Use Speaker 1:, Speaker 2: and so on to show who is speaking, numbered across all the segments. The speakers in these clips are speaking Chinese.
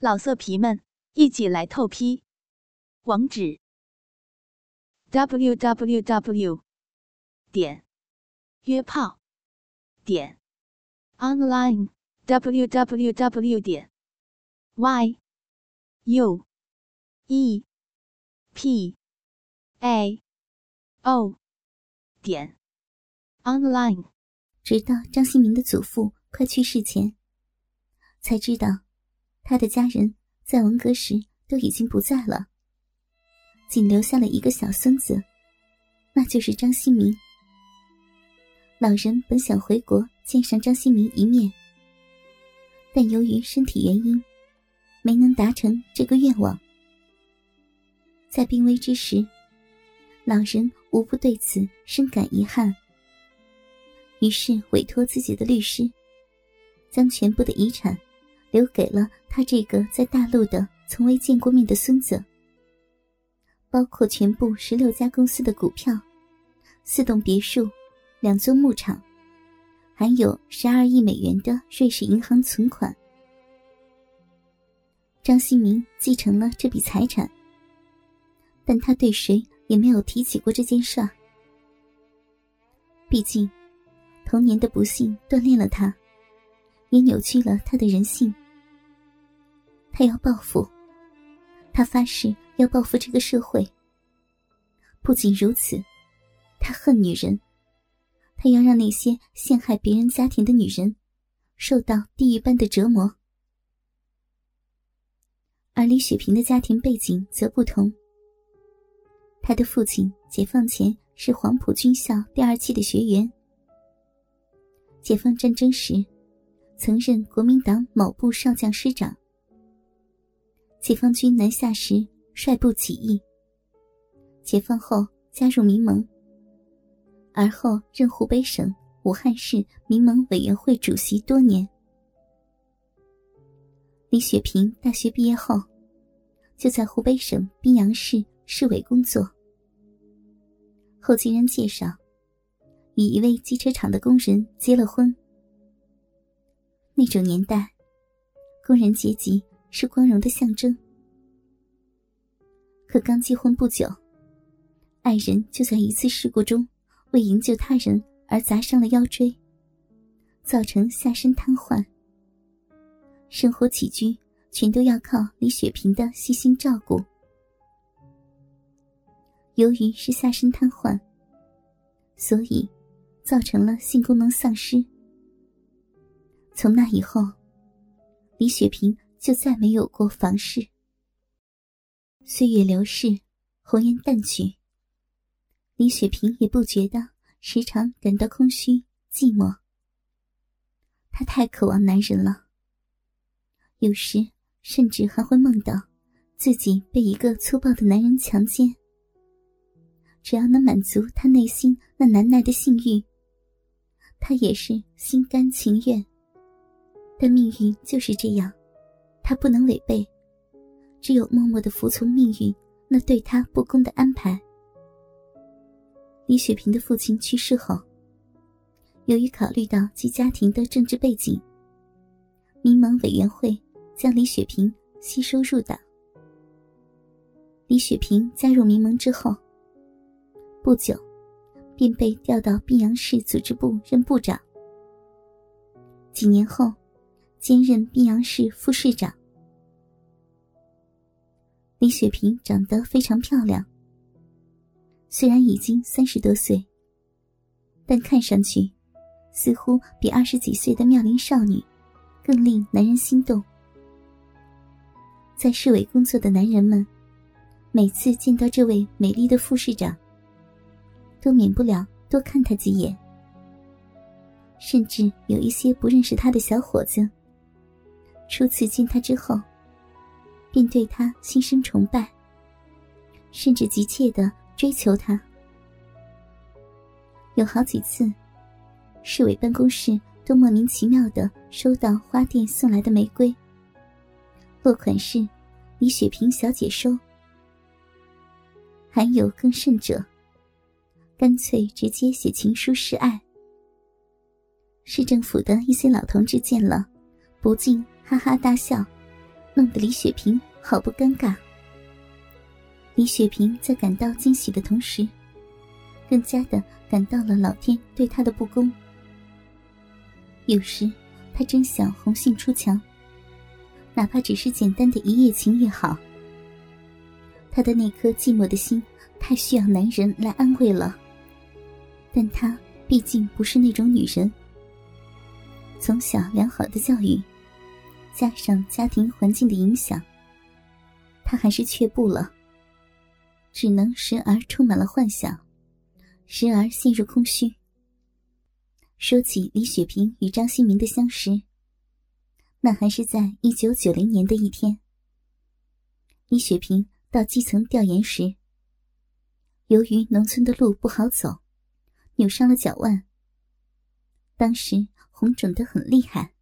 Speaker 1: 老色皮们，一起来透批！网址：w w w 点约炮点 online w w w 点 y u e p a o 点 online。
Speaker 2: 直到张新民的祖父快去世前，才知道。他的家人在文革时都已经不在了，仅留下了一个小孙子，那就是张新民。老人本想回国见上张新民一面，但由于身体原因，没能达成这个愿望。在病危之时，老人无不对此深感遗憾，于是委托自己的律师，将全部的遗产。留给了他这个在大陆的从未见过面的孙子，包括全部十六家公司的股票、四栋别墅、两座牧场，还有十二亿美元的瑞士银行存款。张新明继承了这笔财产，但他对谁也没有提起过这件事。毕竟，童年的不幸锻炼了他。也扭曲了他的人性。他要报复，他发誓要报复这个社会。不仅如此，他恨女人，他要让那些陷害别人家庭的女人受到地狱般的折磨。而李雪萍的家庭背景则不同，他的父亲解放前是黄埔军校第二期的学员，解放战争时。曾任国民党某部少将师长。解放军南下时率部起义。解放后加入民盟，而后任湖北省武汉市民盟委员会主席多年。李雪萍大学毕业后，就在湖北省宾阳市市委工作。后经人介绍，与一位机车厂的工人结了婚。那种年代，工人阶级是光荣的象征。可刚结婚不久，爱人就在一次事故中为营救他人而砸伤了腰椎，造成下身瘫痪。生活起居全都要靠李雪萍的细心照顾。由于是下身瘫痪，所以造成了性功能丧失。从那以后，李雪萍就再没有过房事。岁月流逝，红颜淡去，李雪萍也不觉得时常感到空虚寂寞。她太渴望男人了，有时甚至还会梦到自己被一个粗暴的男人强奸。只要能满足她内心那难耐的性欲，她也是心甘情愿。但命运就是这样，他不能违背，只有默默的服从命运那对他不公的安排。李雪萍的父亲去世后，由于考虑到其家庭的政治背景，民盟委员会将李雪萍吸收入党。李雪萍加入民盟之后，不久，便被调到宾阳市组织部任部长。几年后。兼任宾阳市副市长。李雪萍长得非常漂亮，虽然已经三十多岁，但看上去似乎比二十几岁的妙龄少女更令男人心动。在市委工作的男人们，每次见到这位美丽的副市长，都免不了多看她几眼，甚至有一些不认识她的小伙子。初次见她之后，便对他心生崇拜，甚至急切的追求他。有好几次，市委办公室都莫名其妙的收到花店送来的玫瑰，落款是“李雪萍小姐收”。还有更甚者，干脆直接写情书示爱。市政府的一些老同志见了，不禁。哈哈大笑，弄得李雪萍好不尴尬。李雪萍在感到惊喜的同时，更加的感到了老天对她的不公。有时，她真想红杏出墙，哪怕只是简单的一夜情也好。她的那颗寂寞的心，太需要男人来安慰了。但她毕竟不是那种女人。从小良好的教育，加上家庭环境的影响，还是却步了。只能时而充满了幻想，时而陷入空虚。说起李雪萍与张新明的相识，那还是在一九九零年的一天。李雪萍到基层调研时，由于农村的路不好走，扭伤了脚腕，当时红肿的很厉害，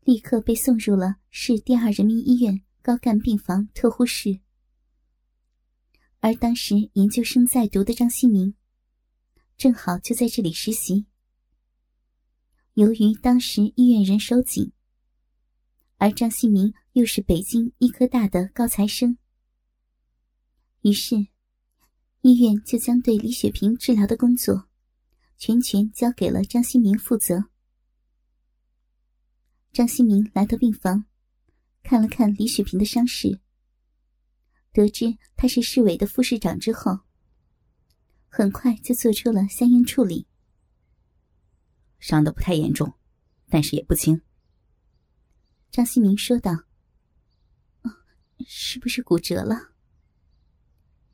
Speaker 2: 立刻被送入了市第二人民医院高干病房特护室。而当时研究生在读的张新明，正好就在这里实习。由于当时医院人手紧，而张新明又是北京医科大的高材生，于是医院就将对李雪萍治疗的工作，全权交给了张新明负责。张新明来到病房，看了看李雪萍的伤势。得知她是市委的副市长之后，很快就做出了相应处理。
Speaker 3: 伤的不太严重，但是也不轻。
Speaker 2: 张新明说道：“是不是骨折了？”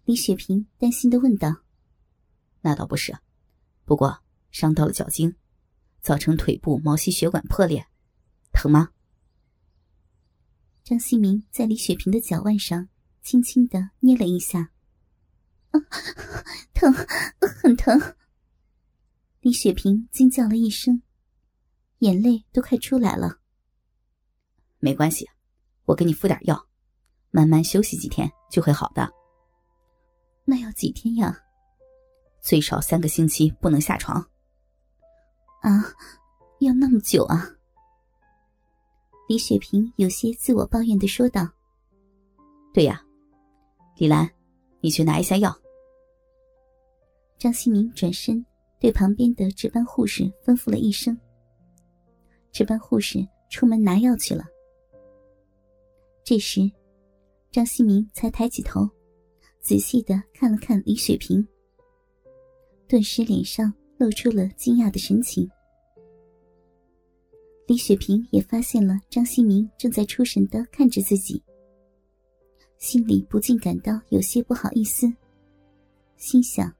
Speaker 2: 李雪萍担心的问道：“
Speaker 3: 那倒不是，不过伤到了脚筋，造成腿部毛细血管破裂，疼吗？”
Speaker 2: 张新明在李雪萍的脚腕上。轻轻的捏了一下，啊，疼，很疼。李雪萍惊叫了一声，眼泪都快出来了。
Speaker 3: 没关系，我给你敷点药，慢慢休息几天就会好的。
Speaker 2: 那要几天呀？
Speaker 3: 最少三个星期不能下床。
Speaker 2: 啊，要那么久啊？李雪萍有些自我抱怨的说道：“
Speaker 3: 对呀。”李兰，你去拿一下药。
Speaker 2: 张新明转身对旁边的值班护士吩咐了一声。值班护士出门拿药去了。这时，张新明才抬起头，仔细的看了看李雪萍，顿时脸上露出了惊讶的神情。李雪萍也发现了张新明正在出神的看着自己。心里不禁感到有些不好意思，心想：“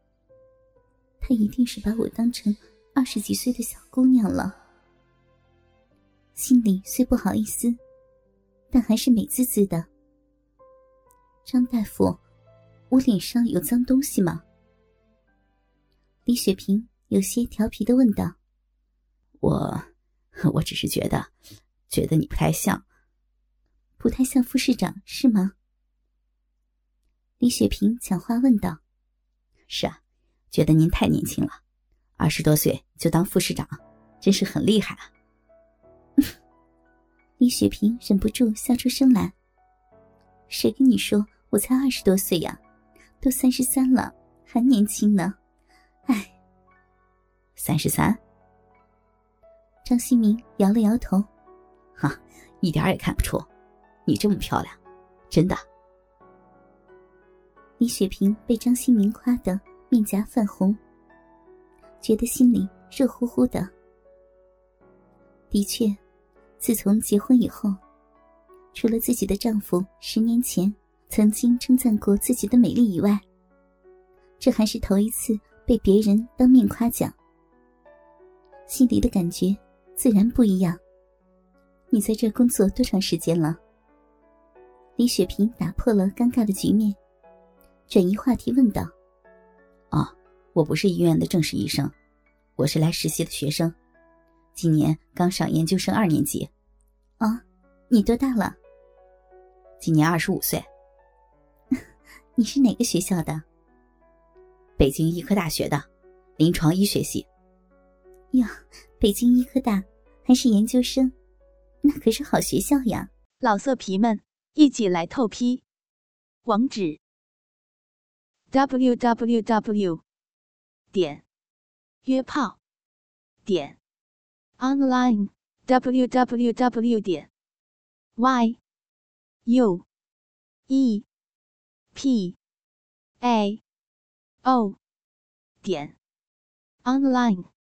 Speaker 2: 他一定是把我当成二十几岁的小姑娘了。”心里虽不好意思，但还是美滋滋的。张大夫，我脸上有脏东西吗？李雪萍有些调皮的问道。
Speaker 3: “我，我只是觉得，觉得你不太像，
Speaker 2: 不太像副市长，是吗？”李雪萍抢话问道：“
Speaker 3: 是啊，觉得您太年轻了，二十多岁就当副市长，真是很厉害啊。”
Speaker 2: 李雪萍忍不住笑出声来：“谁跟你说我才二十多岁呀？都三十三了，还年轻呢。”哎，
Speaker 3: 三十三。
Speaker 2: 张新明摇了摇头：“
Speaker 3: 哈，一点也看不出，你这么漂亮，真的。”
Speaker 2: 李雪萍被张新明夸得面颊泛红，觉得心里热乎乎的。的确，自从结婚以后，除了自己的丈夫十年前曾经称赞过自己的美丽以外，这还是头一次被别人当面夸奖。心里的感觉自然不一样。你在这工作多长时间了？李雪萍打破了尴尬的局面。转移话题问道：“
Speaker 3: 啊，我不是医院的正式医生，我是来实习的学生，今年刚上研究生二年级。
Speaker 2: 啊，你多大了？
Speaker 3: 今年二十五岁。
Speaker 2: 你是哪个学校的？
Speaker 3: 北京医科大学的，临床医学系。
Speaker 2: 呀，北京医科大还是研究生，那可是好学校呀。”
Speaker 1: 老色皮们，一起来透批！网址：w w w 点约炮点 online w w w 点 y u e p a o 点 online。